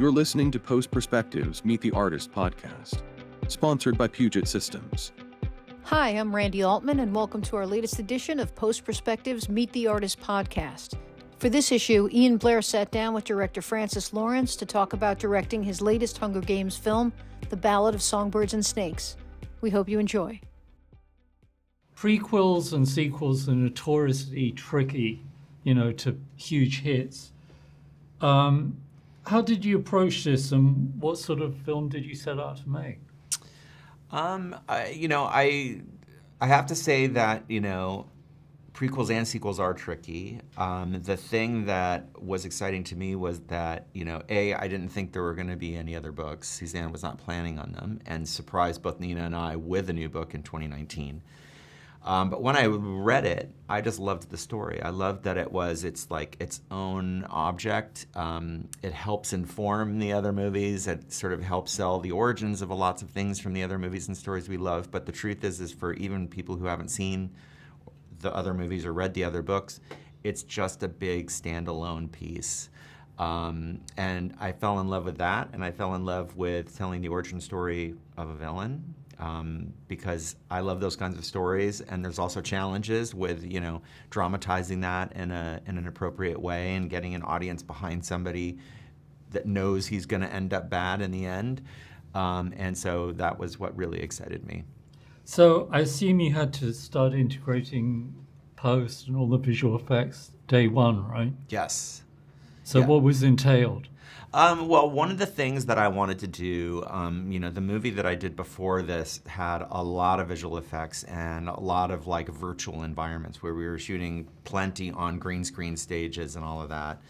You're listening to Post Perspectives Meet the Artist podcast, sponsored by Puget Systems. Hi, I'm Randy Altman, and welcome to our latest edition of Post Perspectives Meet the Artist podcast. For this issue, Ian Blair sat down with director Francis Lawrence to talk about directing his latest Hunger Games film, The Ballad of Songbirds and Snakes. We hope you enjoy. Prequels and sequels are notoriously tricky, you know, to huge hits. Um, how did you approach this, and what sort of film did you set out to make? Um, I, you know, I I have to say that you know, prequels and sequels are tricky. Um, the thing that was exciting to me was that you know, a I didn't think there were going to be any other books. Suzanne was not planning on them, and surprised both Nina and I with a new book in 2019. Um, but when I read it, I just loved the story. I loved that it was it's like its own object. Um, it helps inform the other movies. It sort of helps sell the origins of a lots of things from the other movies and stories we love. But the truth is, is for even people who haven't seen the other movies or read the other books, it's just a big standalone piece. Um, and I fell in love with that, and I fell in love with telling the origin story of a villain um, because I love those kinds of stories. And there's also challenges with you know dramatizing that in a in an appropriate way and getting an audience behind somebody that knows he's going to end up bad in the end. Um, and so that was what really excited me. So I assume you had to start integrating post and all the visual effects day one, right? Yes. So Yeah. what was entailed? Um, well, one of the things that I wanted to do, um, you know, the movie that I did before this had a lot of visual effects and a lot of like virtual environments where we were shooting plenty on green screen stages and all of that.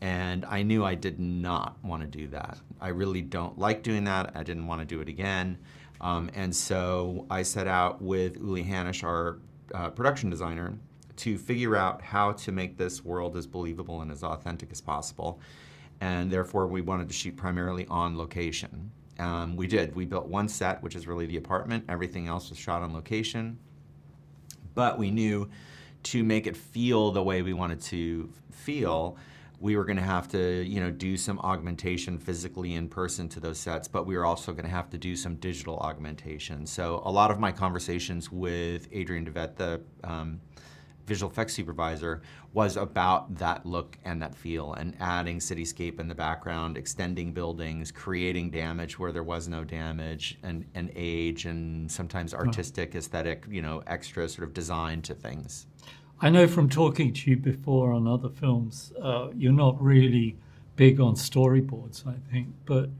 And I knew I did not want to do that. I really don't like doing that. I didn't want to do it again. Um, and so I set out with Uli Hanisch, our uh, production designer, to figure out how to make this world as believable and as authentic as possible and therefore we wanted to shoot primarily on location. Um, we did. We built one set, which is really the apartment. Everything else was shot on location. But we knew to make it feel the way we wanted to feel, we were going to have to, you know, do some augmentation physically in person to those sets, but we were also going to have to do some digital augmentation. So a lot of my conversations with Adrian de Wet, the um, visual effects supervisor was about that look and that feel and adding cityscape in the background, extending buildings, creating damage where there was no damage, and, and age and sometimes artistic, aesthetic, you know, extra sort of design to things. I know from talking to you before on other films, uh, you're not really big on storyboards, I think. But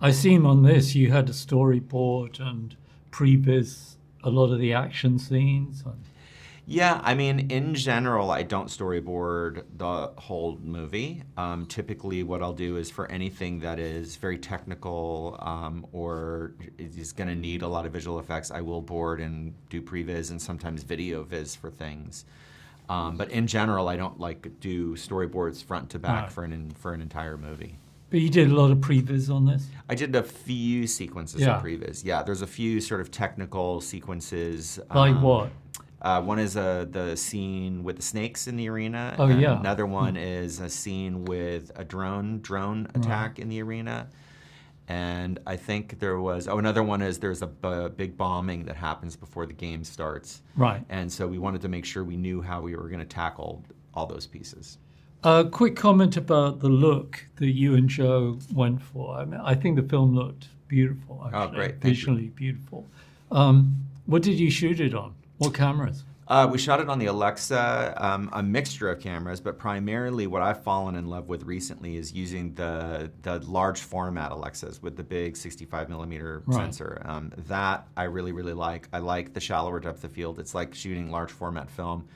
I seem on this, you had a storyboard and previs a lot of the action scenes. Yeah, I mean, in general, I don't storyboard the whole movie. Um, typically, what I'll do is for anything that is very technical um, or is going to need a lot of visual effects, I will board and do previs and sometimes video viz for things. Um, but in general, I don't like do storyboards front to back Right. for an for an entire movie. But you did a lot of previs on this. I did a few sequences Yeah. of previs. Yeah, there's a few sort of technical sequences. Like um, what? Uh, one is uh, the scene with the snakes in the arena. Oh, and yeah. Another one is a scene with a drone drone attack in the arena. And I think there was oh another one is there's a b- big bombing that happens before the game starts. Right. And so we wanted to make sure we knew how we were going to tackle all those pieces. A quick comment about the look that you and Jo went for. I mean, I think the film looked beautiful. Actually, Oh, great. Thank you. visually beautiful. Um, what did you shoot it on? What cameras? Uh, we shot it on the Alexa, um, a mixture of cameras, but primarily what I've fallen in love with recently is using the the large format Alexas with the big 65 millimeter Right. sensor. Um, that I really really like. I like the shallower depth of field. It's like shooting large format film.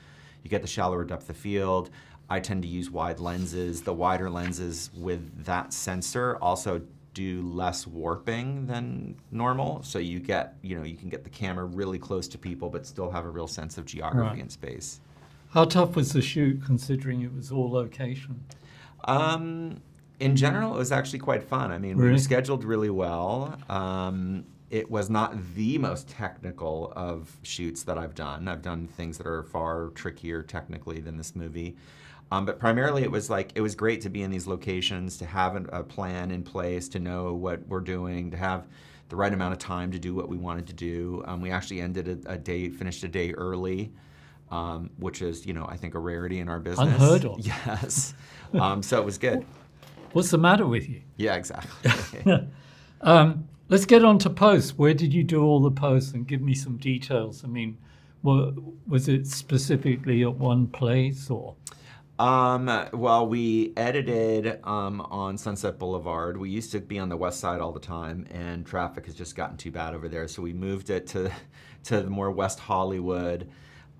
You get the shallower depth of field. I tend to use wide lenses. The wider lenses with that sensor also do less warping than normal. So you get, you know, you can get the camera really close to people but still have a real sense of geography Right. and space. How tough was the shoot considering it was all location? Um, in general, it was actually quite fun. I mean, we were scheduled really well. Um, it was not the most technical of shoots that I've done. I've done things that are far trickier technically than this movie. Um, but primarily, it was like it was great to be in these locations, to have an, a plan in place, to know what we're doing, to have the right amount of time to do what we wanted to do. Um, we actually ended a, a, day, finished a day early, um, which is, you know, I think a rarity in our business. Unheard of. Yes. Um, so it was good. What's the matter with you? Yeah, exactly. Um, let's get on to posts. Where did you do all the posts and give me some details? I mean, was it specifically at one place or? Um, well, we edited um, on Sunset Boulevard. We used to be on the west side all the time, and traffic has just gotten too bad over there. So we moved it to to the more West Hollywood,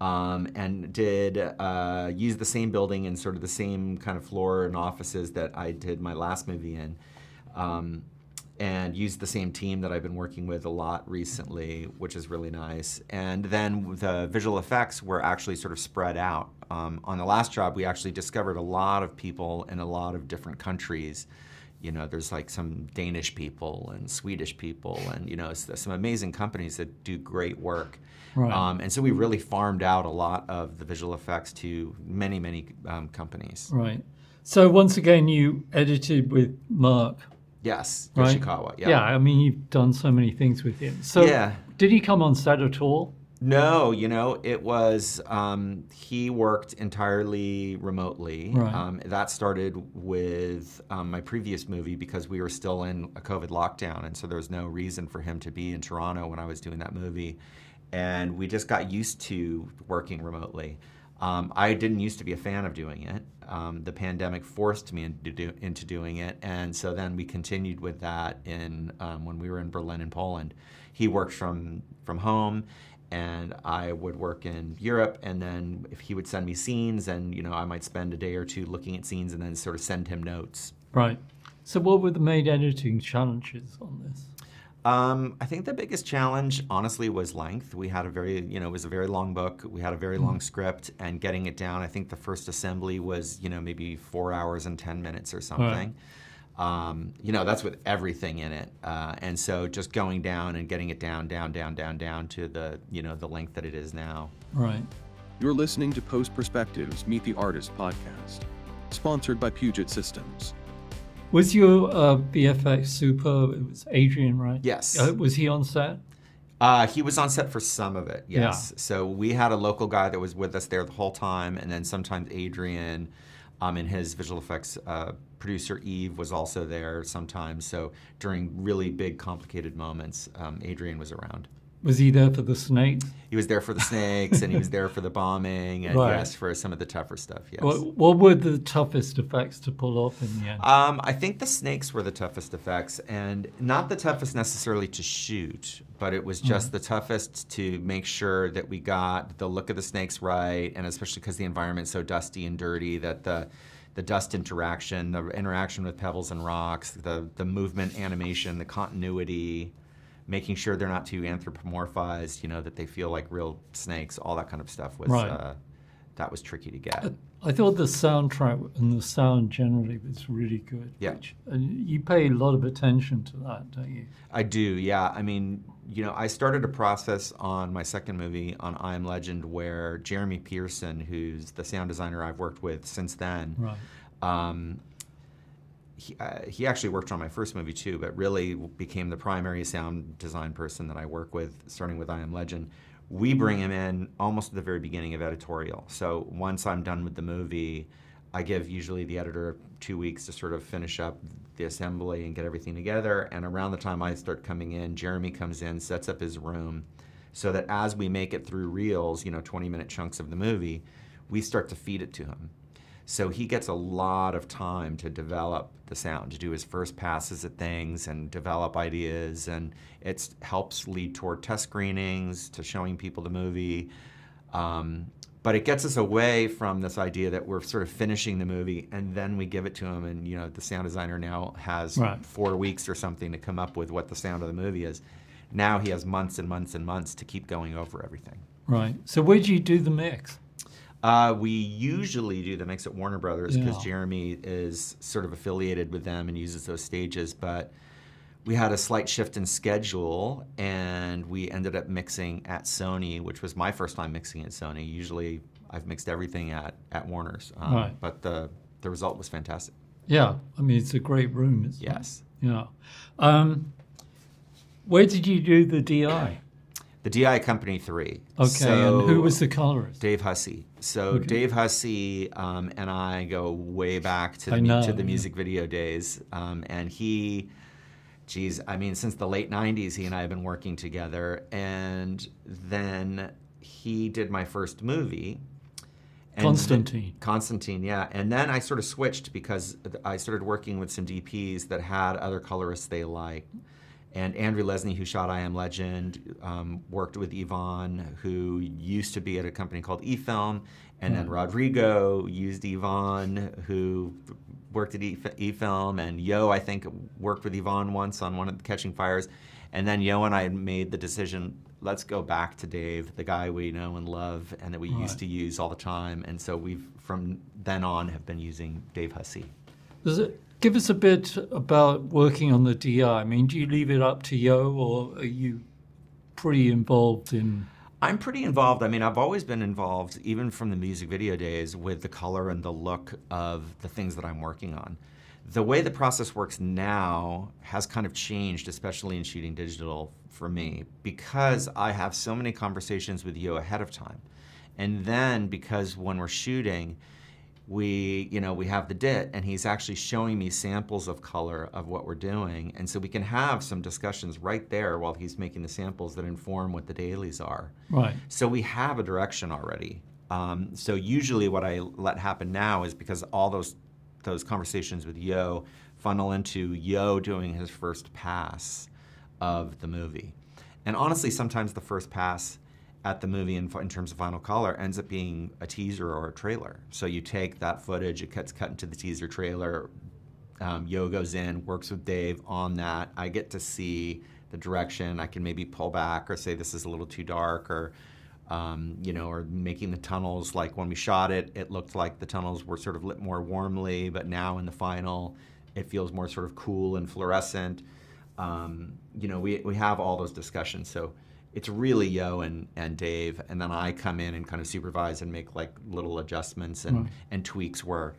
um, and did uh, use the same building and sort of the same kind of floor and offices that I did my last movie in. Um, and used the same team that I've been working with a lot recently, which is really nice. And then the visual effects were actually sort of spread out. Um, on the last job, we actually discovered a lot of people in a lot of different countries. You know, there's like some Danish people and Swedish people, and you know, some amazing companies that do great work. Right. Um, and so we really farmed out a lot of the visual effects to many, many um, companies. Right. So once again, you edited with Mark Yes, right? Yoshikawa. Yeah. yeah, I mean, you've done so many things with him. So, yeah. did he come on set at all? No, you know, it was, um, he worked entirely remotely. Right. Um, that started with um, my previous movie because we were still in a COVID lockdown. And so there was no reason for him to be in Toronto when I was doing that movie. And we just got used to working remotely. Um, I didn't used to be a fan of doing it. Um, the pandemic forced me into, do, into, doing it, and so then we continued with that in um, when we were in Berlin and Poland. He worked from from home, and I would work in Europe. And then if he would send me scenes, and you know I might spend a day or two looking at scenes, and then sort of send him notes. Right. So, what were the main editing challenges on this? Um, I think the biggest challenge, honestly, was length. We had a very, you know, it was a very long book. We had a very long mm. script, and getting it down. I think the first assembly was, you know, maybe four hours and ten minutes or something. Right. Um, you know, that's with everything in it, uh, and so just going down and getting it down, down, down, down, down to the, you know, the length that it is now. Right. You're listening to Post Perspectives Meet the Artist podcast, sponsored by Puget Systems. Was your uh, VFX super? It was Adrian, right? Yes. Uh, was he on set? Uh, he was on set for some of it, yes. Yeah. So we had a local guy that was with us there the whole time, and then sometimes Adrian um, and his visual effects uh, producer Eve was also there sometimes. So during really big, complicated moments, um, Adrian was around. Was he there for the snakes? He was there for the snakes, and he was there for the bombing, and right. yes, for some of the tougher stuff. Yes. What, what, were the toughest effects to pull off in the end? Um, I think the snakes were the toughest effects, and not the toughest necessarily to shoot, but it was just mm the toughest to make sure that we got the look of the snakes right, and especially because the environment's so dusty and dirty that the the dust interaction, the interaction with pebbles and rocks, the the movement animation, the continuity making sure they're not too anthropomorphized, you know, that they feel like real snakes, all that kind of stuff was right. uh, that was tricky to get. I, thought the soundtrack and the sound generally was really good. Yeah. Which, and you pay a lot of attention to that, don't you? I do, yeah. I mean, you know, I started a process on my second movie on I Am Legend where Jeremy Pearson, who's the sound designer I've worked with since then, right. Um, he, uh, he actually worked on my first movie too, but really became the primary sound design person that I work with, starting with I Am Legend. We bring him in almost at the very beginning of editorial. So once I'm done with the movie, I give usually the editor two weeks to sort of finish up the assembly and get everything together. And around the time I start coming in, Jeremy comes in, sets up his room, so that as we make it through reels, you know, 20 minute chunks of the movie, we start to feed it to him. So he gets a lot of time to develop the sound, to do his first passes at things and develop ideas. And it helps lead toward test screenings, to showing people the movie. Um, but it gets us away from this idea that we're sort of finishing the movie and then we give it to him and you know the sound designer now has right. four weeks or something to come up with what the sound of the movie is now he has months and months and months to keep going over everything right so where do you do the mix uh, we usually do the mix at Warner Brothers because yeah. Jeremy is sort of affiliated with them and uses those stages. But we had a slight shift in schedule and we ended up mixing at Sony, which was my first time mixing at Sony. Usually I've mixed everything at at Warner's. Um, Right. But the the result was fantastic. Yeah, I mean it's a great room. Isn't Yes. It? Yeah. Um, where did you do the DI? The DI Company Three. Okay, So- and who was the colorist? Dave Hussey. So Okay. Dave Hussey um, and I go way back to the, know, to the yeah. music video days, um, and he, geez, I mean, since the late '90s, he and I have been working together, and then he did my first movie. Constantine. Constantine, yeah. And then I sort of switched because I started working with some DPs that had other colorists they liked. And Andrew Lesnie, who shot I Am Legend, um, worked with Yvonne, who used to be at a company called eFilm. And then Rodrigo used Yvonne, who worked at E- eFilm. And Yo, I think, worked with Yvonne once on one of the Catching Fires. And then Yo and I made the decision let's go back to Dave, the guy we know and love, and that we Right. used to use all the time. And so we've, from then on, have been using Dave Hussey. Does it give us a bit about working on the DI? I mean, do you leave it up to Yo, or are you pretty involved in? I'm pretty involved. I mean, I've always been involved, even from the music video days, with the color and the look of the things that I'm working on. The way the process works now has kind of changed, especially in shooting digital for me, because I have so many conversations with you ahead of time. And then because when we're shooting, we you know we have the dit and he's actually showing me samples of color of what we're doing. And so we can have some discussions right there while he's making the samples that inform what the dailies are. Right. so we have a direction already. Um, so usually what i let happen now is because all those those conversations with yo funnel into yo doing his first pass of the movie. And honestly sometimes the first pass at the movie in, in terms of final color ends up being a teaser or a trailer. So you take that footage, it gets cut into the teaser trailer. Um, Yo goes in, works with Dave on that. I get to see the direction. I can maybe pull back or say this is a little too dark or. Um, you know, or making the tunnels like when we shot it, it looked like the tunnels were sort of lit more warmly, but now in the final, it feels more sort of cool and fluorescent. Um, you know, we, we have all those discussions. So it's really Yo and, and Dave, and then I come in and kind of supervise and make like little adjustments and, Right. and tweaks where,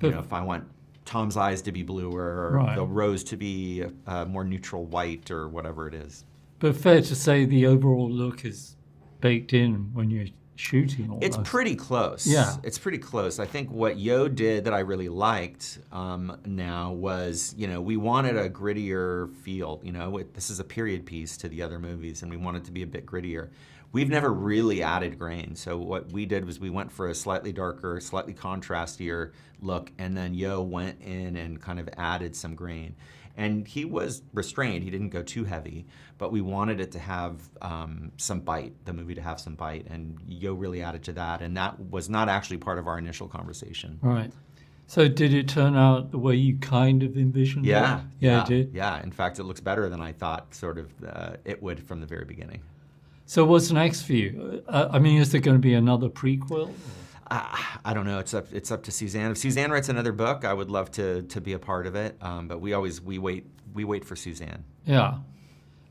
you know, if I want Tom's eyes to be bluer or Right. the rose to be uh, more neutral white or whatever it is. But fair to say the overall look is baked in when you're shooting all It's pretty close. Yeah. It's pretty close. I think what Yo did that I really liked um, now was, you know, we wanted a grittier feel. You know, it, this is a period piece to the other movies, and we wanted to be a bit grittier. We've never really added grain. So what we did was we went for a slightly darker, slightly contrastier look, and then Yo went in and kind of added some grain. And he was restrained. He didn't go too heavy, but we wanted it to have um, some bite, the movie to have some bite. And Yo really added to that. And that was not actually part of our initial conversation. Right. So did it turn out the way you kind of envisioned Yeah. it? Yeah, it did. Yeah. In fact, it looks better than I thought sort of uh, it would from the very beginning. So what's next for you? Uh, I mean, is there going to be another prequel? Uh, I don't know. It's up. It's up to Suzanne. If Suzanne writes another book, I would love to to be a part of it. Um, but we always we wait we wait for Suzanne. Yeah.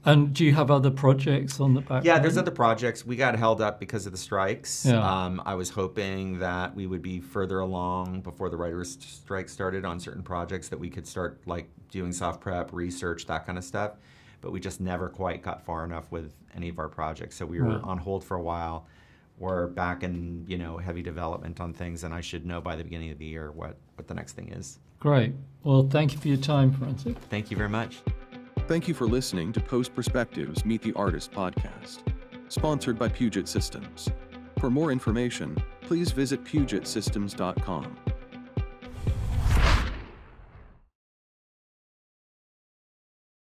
And do you have other projects on the back? Yeah, there's other projects. We got held up because of the strikes. Yeah. Um, I was hoping that we would be further along before the writers' strike started on certain projects that we could start like doing soft prep, research, that kind of stuff. But we just never quite got far enough with any of our projects. So we were Right. on hold for a while. We're back in you know heavy development on things, and I should know by the beginning of the year what what the next thing is. Great. Well, thank you for your time, Francis. Thank you very much. Thank you for listening to Post Perspectives Meet the Artist podcast, sponsored by Puget Systems. For more information, please visit pugetsystems.com.